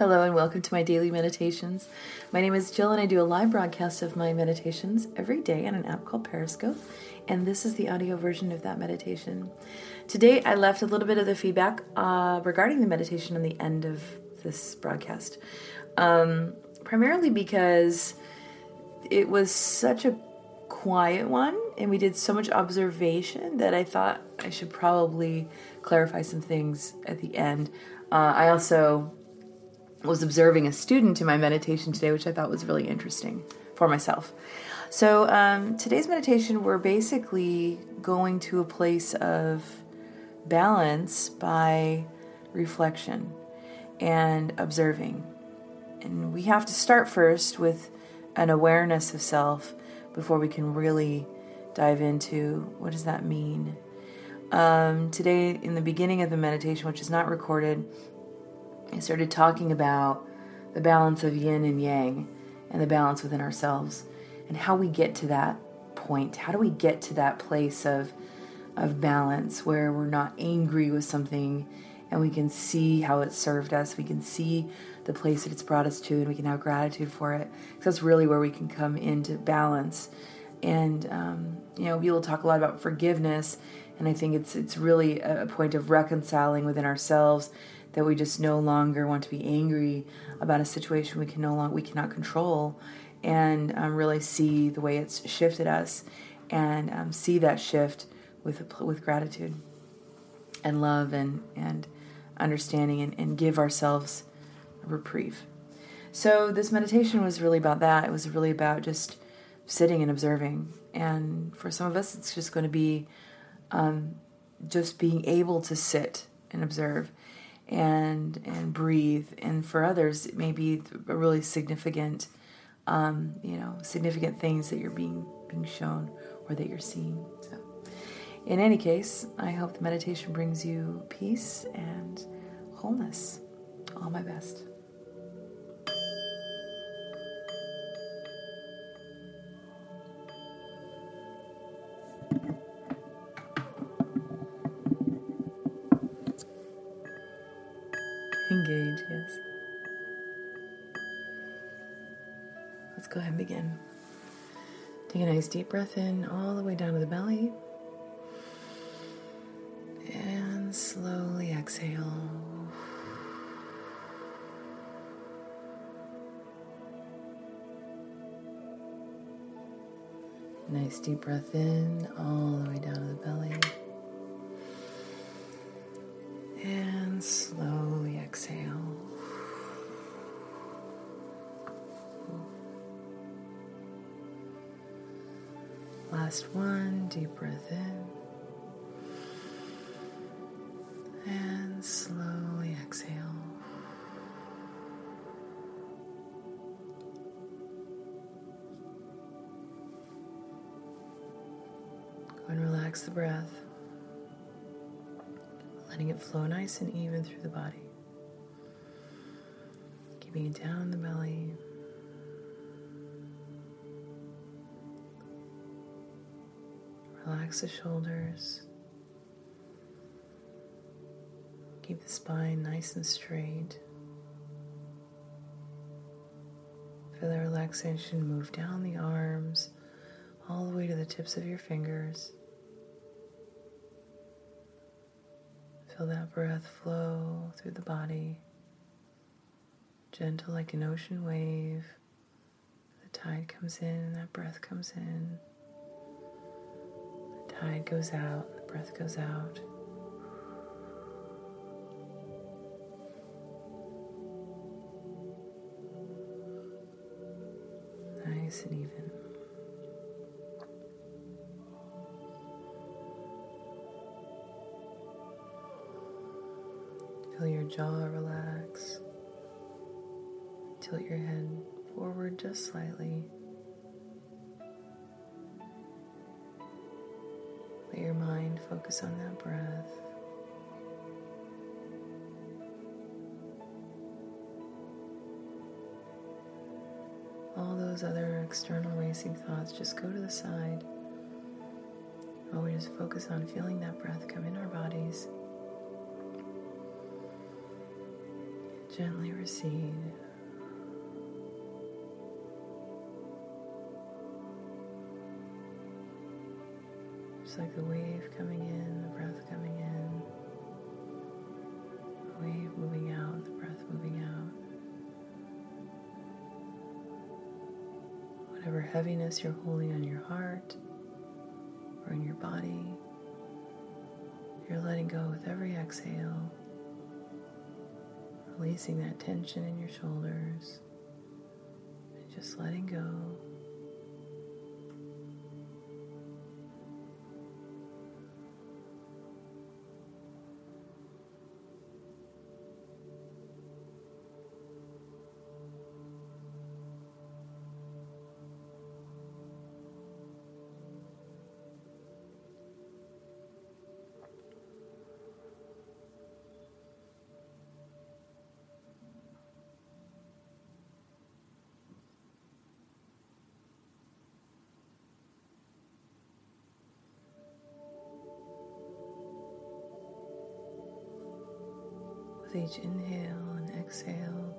Hello and welcome to my daily meditations. My name is Jill and I do a live broadcast of my meditations every day on an app called Periscope, and this is the audio version of that meditation. Today I left a little bit of the feedback uh, regarding the meditation on the end of this broadcast, um, primarily because it was such a quiet one and we did so much observation that I thought I should probably clarify some things at the end. Uh, I also was observing a student in my meditation today, which I thought was really interesting for myself. So, um, today's meditation, we're basically going to a place of balance by reflection and observing. And we have to start first with an awareness of self before we can really dive into what does that mean. Um, today, in the beginning of the meditation, which is not recorded, I started talking about the balance of yin and yang and the balance within ourselves and how we get to that point. How do we get to that place of of balance where we're not angry with something and we can see how it served us. We can see the place that it's brought us to and we can have gratitude for it. Because that's really where we can come into balance. And um, you know, we will talk a lot about forgiveness, and I think it's it's really a point of reconciling within ourselves that we just no longer want to be angry about a situation we can no longer we cannot control, and um, really see the way it's shifted us, and um, see that shift with with gratitude and love and and understanding and, and give ourselves reprieve. So this meditation was really about that. It was really about just sitting and observing. And for some of us, it's just going to be um, just being able to sit and observe and and breathe. And for others, it may be a really significant, um, you know, significant things that you're being being shown or that you're seeing. So, in any case, I hope the meditation brings you peace and wholeness. All my best. Engage, yes. Let's go ahead and begin. Take a nice deep breath in all the way down to the belly. And slowly exhale. Nice deep breath in all the way down to the belly. Breath in. And slowly exhale. Go and relax the breath letting it flow nice and even through the body. Keeping it down in the belly. Relax the shoulders. Keep the spine nice and straight. Feel the relaxation move down the arms all the way to the tips of your fingers. Feel that breath flow through the body, gentle like an ocean wave. The tide comes in and that breath comes in. Tide goes out, the breath goes out. Nice and even. Feel your jaw relax. Tilt your head forward just slightly. Your mind focus on that breath. All those other external racing thoughts just go to the side while we just focus on feeling that breath come in our bodies. gently recede. Just like the wave coming in, the breath coming in, the wave moving out, the breath moving out. Whatever heaviness you're holding on your heart or in your body, you're letting go with every exhale, releasing that tension in your shoulders, and just letting go. With each inhale and exhale,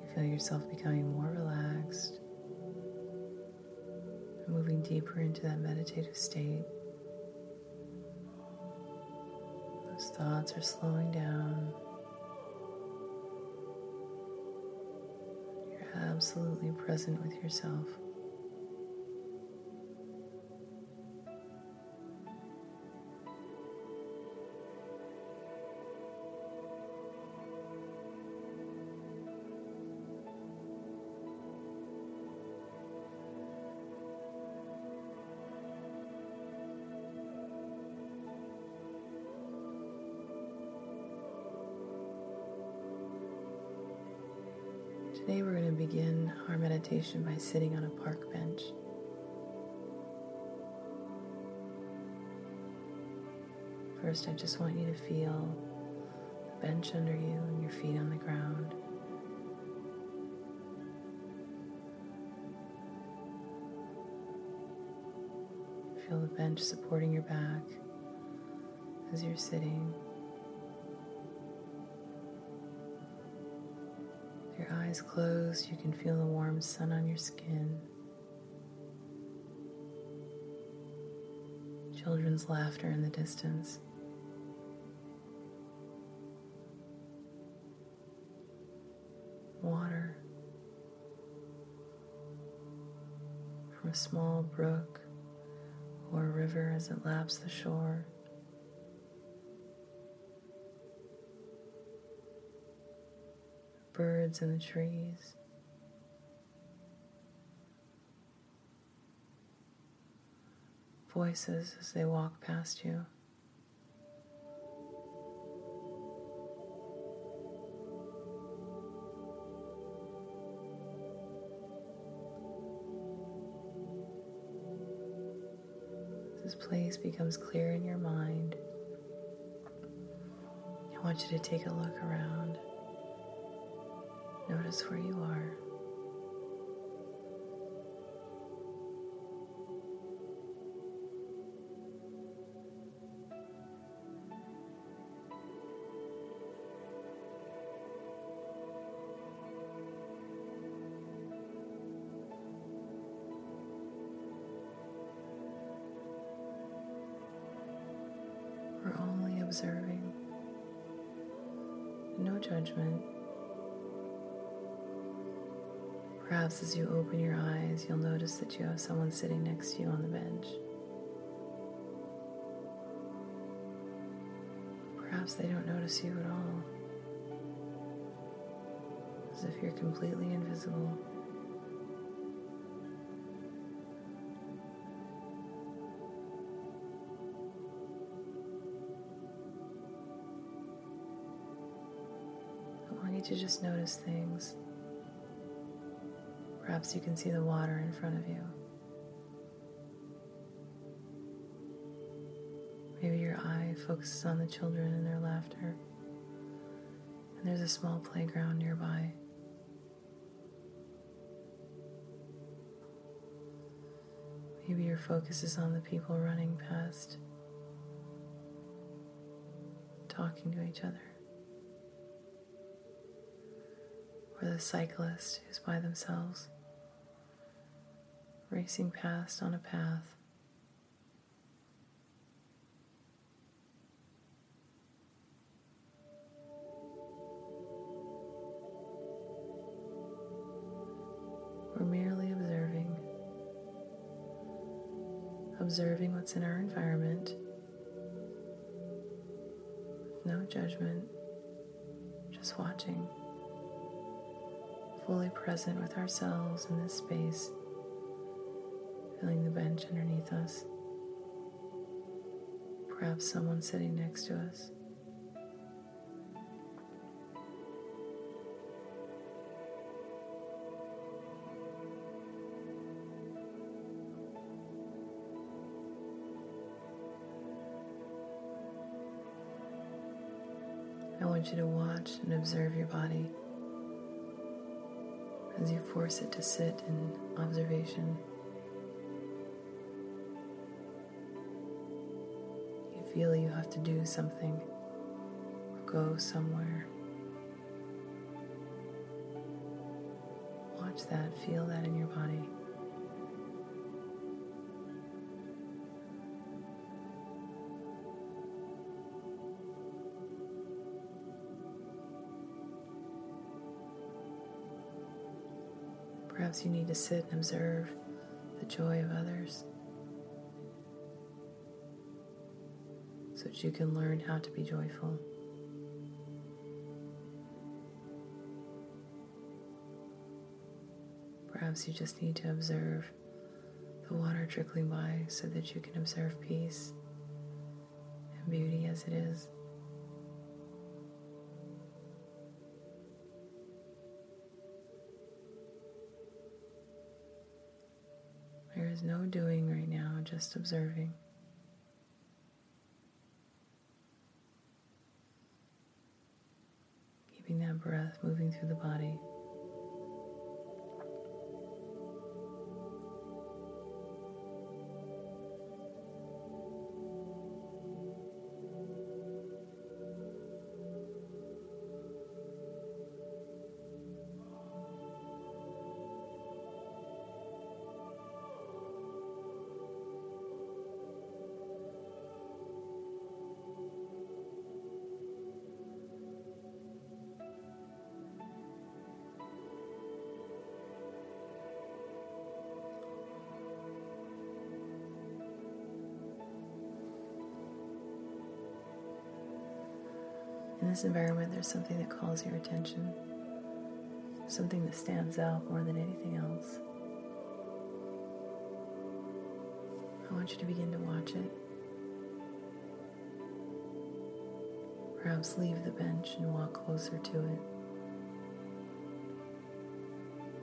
you feel yourself becoming more relaxed moving deeper into that meditative state. Those thoughts are slowing down. You're absolutely present with yourself. Meditation by sitting on a park bench. First, I just want you to feel the bench under you and your feet on the ground. Feel the bench supporting your back as you're sitting. Eyes closed, you can feel the warm sun on your skin. Children's laughter in the distance. Water from a small brook or river as it laps the shore. Birds in the trees. Voices as they walk past you. This place becomes clear in your mind. I want you to take a look around. Notice where you are. We're only observing. No judgment. Perhaps as you open your eyes, you'll notice that you have someone sitting next to you on the bench. Perhaps they don't notice you at all, as if you're completely invisible. I want you to just notice things. Perhaps you can see the water in front of you. Maybe your eye focuses on the children and their laughter. And there's a small playground nearby. Maybe your focus is on the people running past, talking to each other. or the cyclist who's by themselves, racing past on a path. We're merely observing, observing what's in our environment, no judgment, just watching, fully present with ourselves in this space, feeling the bench underneath us, perhaps someone sitting next to us. I want you to watch and observe your body as you force it to sit in observation. Feel you have to do something or go somewhere. Watch that, feel that in your body. Perhaps you need to sit and observe the joy of others so that you can learn how to be joyful. Perhaps you just need to observe the water trickling by so that you can observe peace and beauty as it is. There is no doing right now, just observing. Keeping that breath moving through the body. In this environment, there's something that calls your attention, something that stands out more than anything else. I want you to begin to watch it. Perhaps leave the bench and walk closer to it.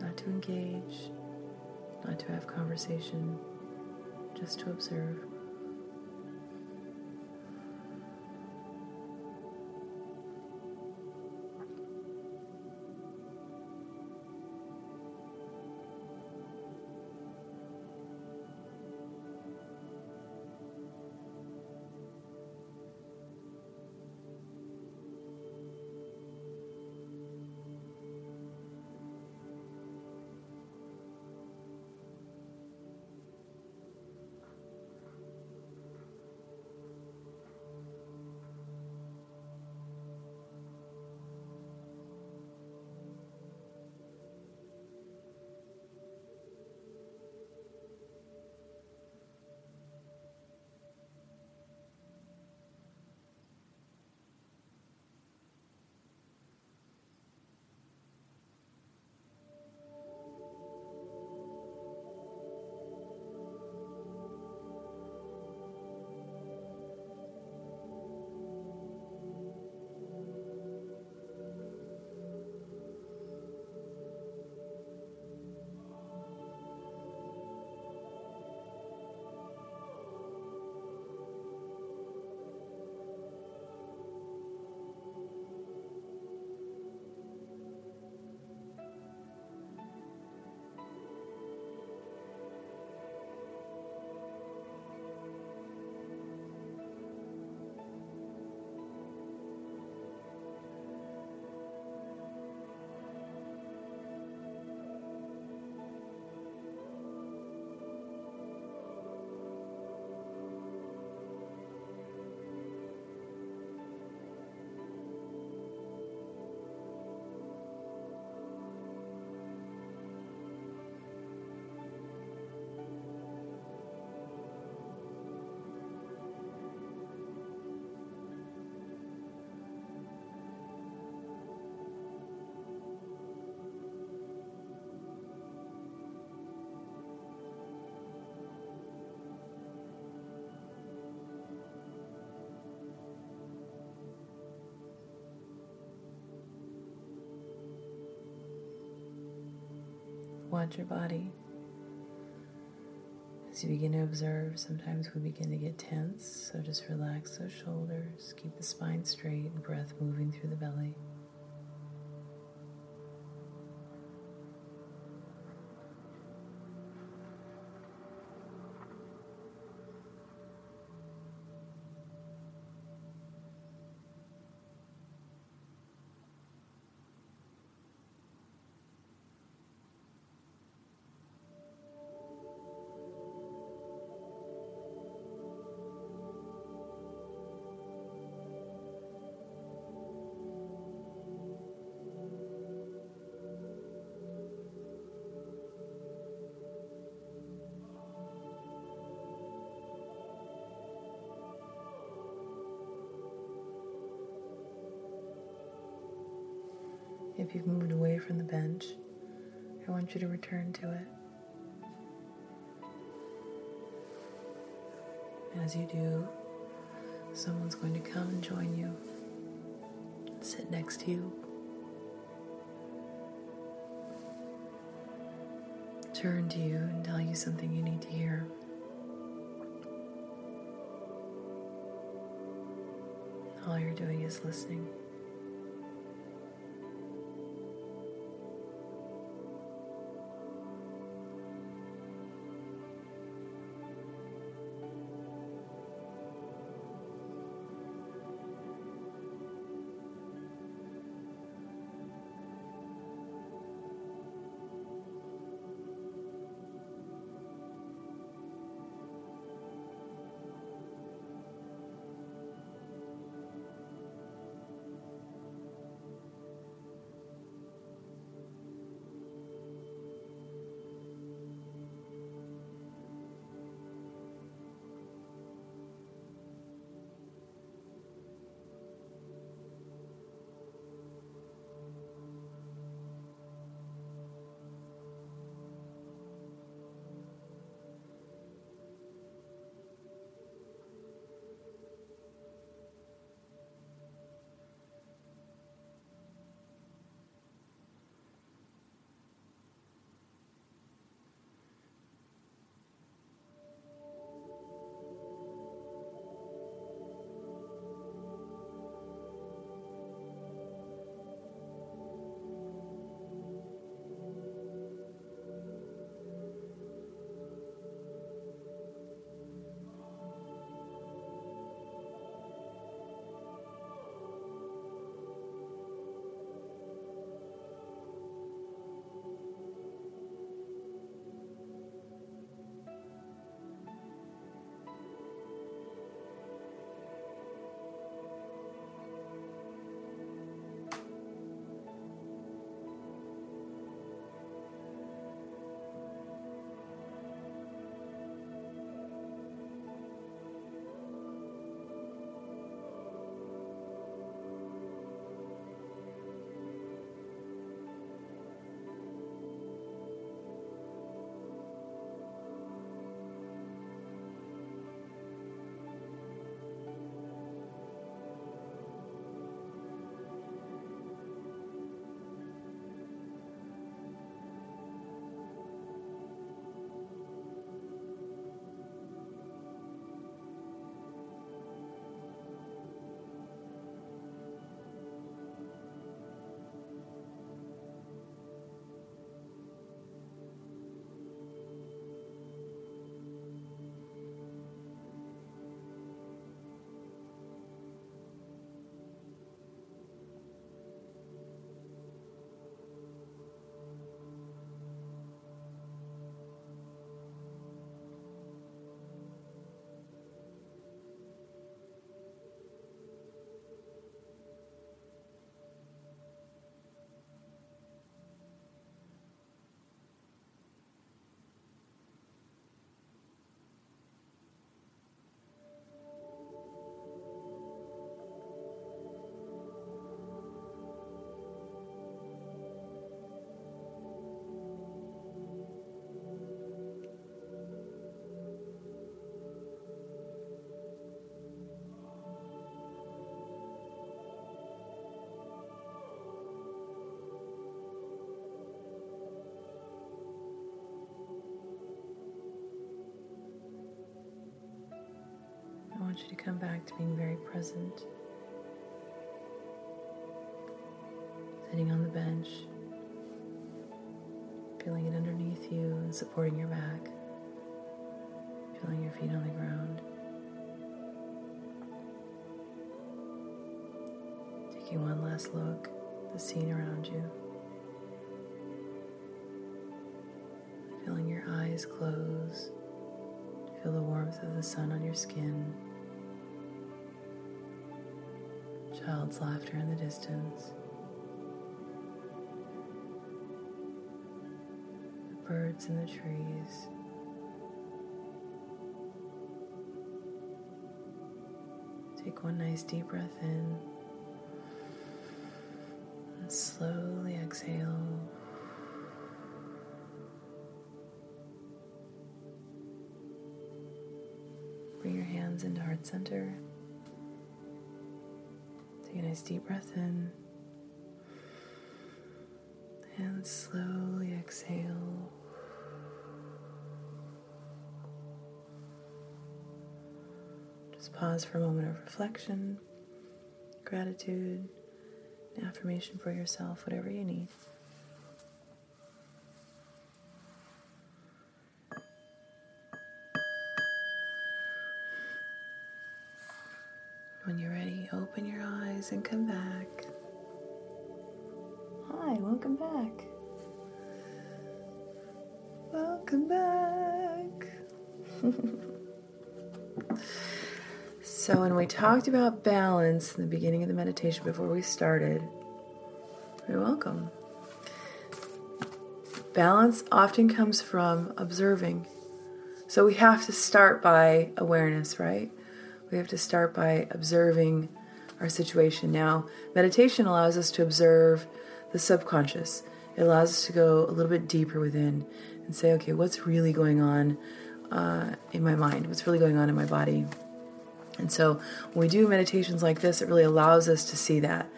Not to engage, not to have conversation, just to observe. Watch your body. As you begin to observe, sometimes we begin to get tense, so just relax those shoulders, keep the spine straight, and breath moving through the belly. If you've moved away from the bench, I want you to return to it. As you do, someone's going to come and join you, sit next to you, turn to you and tell you something you need to hear. All you're doing is listening. You to come back to being very present. Sitting on the bench, feeling it underneath you and supporting your back, feeling your feet on the ground. Taking one last look at the scene around you. Feeling your eyes close. Feel the warmth of the sun on your skin. Child's laughter in the distance. The birds in the trees. Take one nice deep breath in and slowly exhale. Bring your hands into heart center. Take a nice deep breath in. And slowly exhale. Just pause for a moment of reflection, gratitude, affirmation for yourself, whatever you need. Eyes and come back. Hi, welcome back. Welcome back. so, when we talked about balance in the beginning of the meditation before we started, you're welcome. Balance often comes from observing. So, we have to start by awareness, right? We have to start by observing our situation. Now, meditation allows us to observe the subconscious. It allows us to go a little bit deeper within and say, okay, what's really going on uh, in my mind? What's really going on in my body? And so, when we do meditations like this, it really allows us to see that.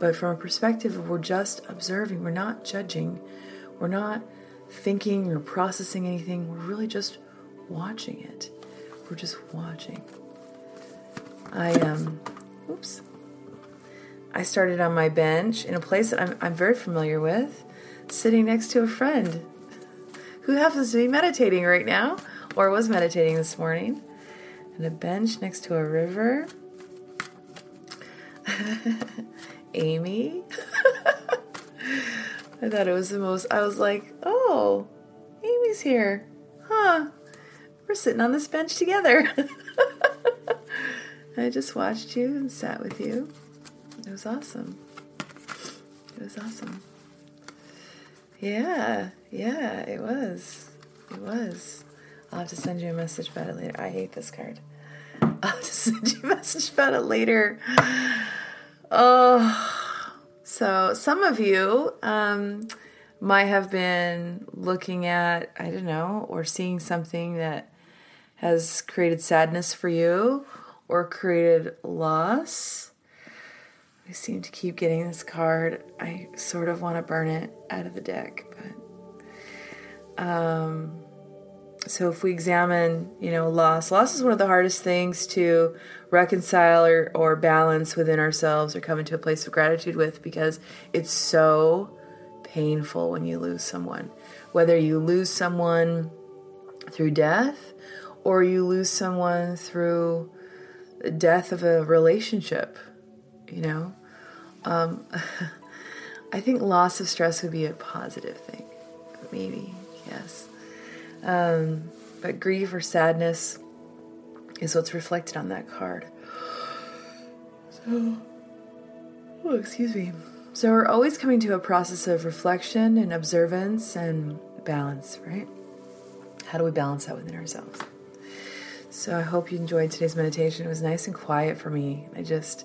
But from a perspective of we're just observing, we're not judging, we're not thinking or processing anything, we're really just watching it. We're just watching. I um, oops. I started on my bench in a place that I'm, I'm very familiar with, sitting next to a friend who happens to be meditating right now, or was meditating this morning, and a bench next to a river. Amy. I thought it was the most, I was like, oh, Amy's here. Huh. We're sitting on this bench together. I just watched you and sat with you. It was awesome. It was awesome. Yeah, yeah, it was. It was. I'll have to send you a message about it later. I hate this card. I'll to send you a message about it later. Oh, so some of you um, might have been looking at, I don't know, or seeing something that has created sadness for you or created loss. I seem to keep getting this card. I sort of want to burn it out of the deck, but um, so if we examine, you know, loss, loss is one of the hardest things to reconcile or, or balance within ourselves or come into a place of gratitude with because it's so painful when you lose someone. Whether you lose someone through death or you lose someone through death of a relationship, you know. Um, I think loss of stress would be a positive thing. Maybe, yes. Um, but grief or sadness is what's reflected on that card. So, oh, excuse me. So, we're always coming to a process of reflection and observance and balance, right? How do we balance that within ourselves? So I hope you enjoyed today's meditation. It was nice and quiet for me. I just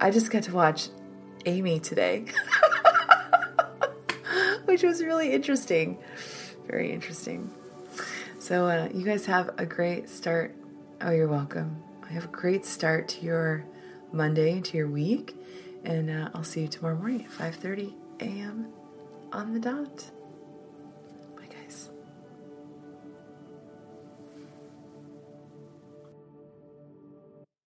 I just got to watch Amy today. Which was really interesting. Very interesting. So uh, you guys have a great start. Oh, you're welcome. I have a great start to your Monday, to your week, and uh, I'll see you tomorrow morning at 5:30 a.m. on the dot.